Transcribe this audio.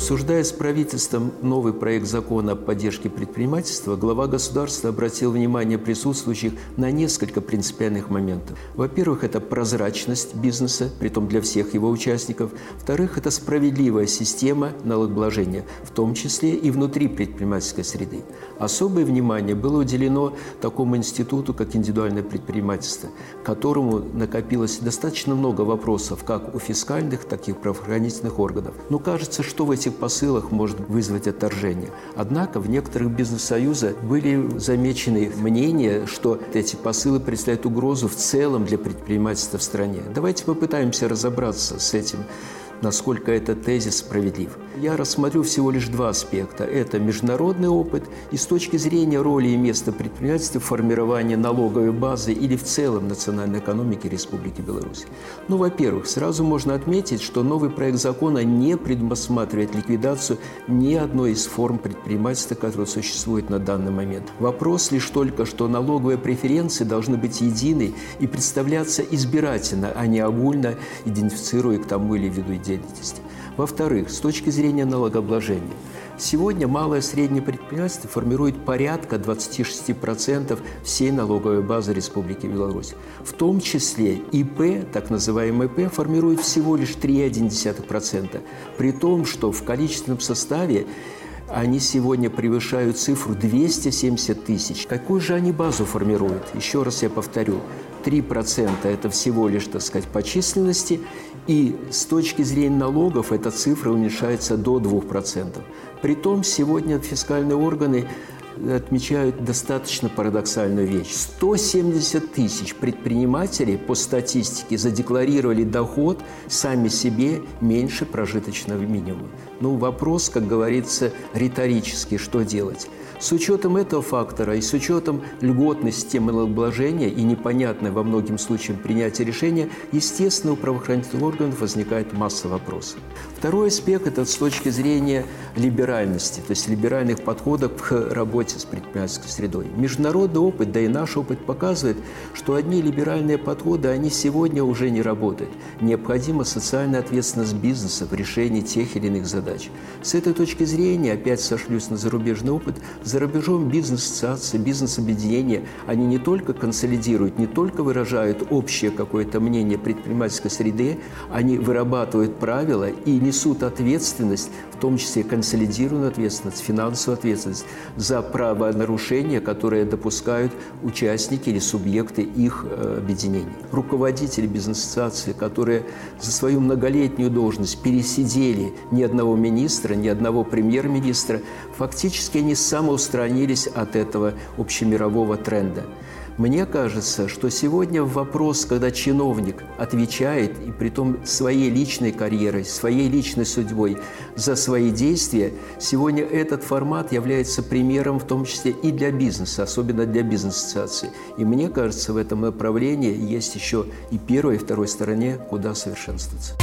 Обсуждая с правительством новый проект закона о поддержке предпринимательства, глава государства обратил внимание присутствующих на несколько принципиальных моментов. Во-первых, это прозрачность бизнеса, притом для всех его участников. Во-вторых, это справедливая система налогообложения, в том числе и внутри предпринимательской среды. Особое внимание было уделено такому институту, как индивидуальное предпринимательство, которому накопилось достаточно много вопросов как у фискальных, так и у правоохранительных органов. Но кажется, что в этих посылах может вызвать отторжение. Однако в некоторых бизнес-союзах были замечены мнения, что эти посылы представляют угрозу в целом для предпринимательства в стране. Давайте попытаемся разобраться с этим насколько этот тезис справедлив. Я рассмотрю всего лишь два аспекта. Это международный опыт и с точки зрения роли и места предпринимательства в формировании налоговой базы или в целом национальной экономики Республики Беларусь. Ну, во-первых, сразу можно отметить, что новый проект закона не предусматривает ликвидацию ни одной из форм предпринимательства, которая существует на данный момент. Вопрос лишь только, что налоговые преференции должны быть едины и представляться избирательно, а не огульно идентифицируя к тому или виду деятельности. Во-вторых, с точки зрения налогообложения. Сегодня малое и среднее предпринимательство формирует порядка 26% всей налоговой базы Республики Беларусь. В том числе ИП, так называемый ИП, формирует всего лишь 3,1%. При том, что в количественном составе они сегодня превышают цифру 270 тысяч. Какую же они базу формируют? Еще раз я повторю. 3% это всего лишь, так сказать, по численности, и с точки зрения налогов эта цифра уменьшается до 2%. Притом сегодня фискальные органы отмечают достаточно парадоксальную вещь. 170 тысяч предпринимателей по статистике задекларировали доход сами себе меньше прожиточного минимума. Ну, вопрос, как говорится, риторический, что делать? С учетом этого фактора и с учетом льготной системы налогообложения и непонятной во многим случаям принятия решения, естественно, у правоохранительных органов возникает масса вопросов. Второй аспект – это с точки зрения либеральности, то есть либеральных подходов к работе с предпринимательской средой. Международный опыт, да и наш опыт показывает, что одни либеральные подходы, они сегодня уже не работают. Необходима социальная ответственность бизнеса в решении тех или иных задач. С этой точки зрения, опять сошлюсь на зарубежный опыт, за рубежом бизнес-ассоциации, бизнес-объединения, они не только консолидируют, не только выражают общее какое-то мнение предпринимательской среды, они вырабатывают правила и несут ответственность, в том числе консолидированную ответственность, финансовую ответственность за правонарушения, которые допускают участники или субъекты их э, объединений. Руководители бизнес-ассоциации, которые за свою многолетнюю должность пересидели ни одного министра, ни одного премьер-министра, фактически они само устранились от этого общемирового тренда. Мне кажется, что сегодня вопрос, когда чиновник отвечает, и при том своей личной карьерой, своей личной судьбой за свои действия, сегодня этот формат является примером в том числе и для бизнеса, особенно для бизнес-ассоциаций. И мне кажется, в этом направлении есть еще и первой, и второй стороне, куда совершенствоваться.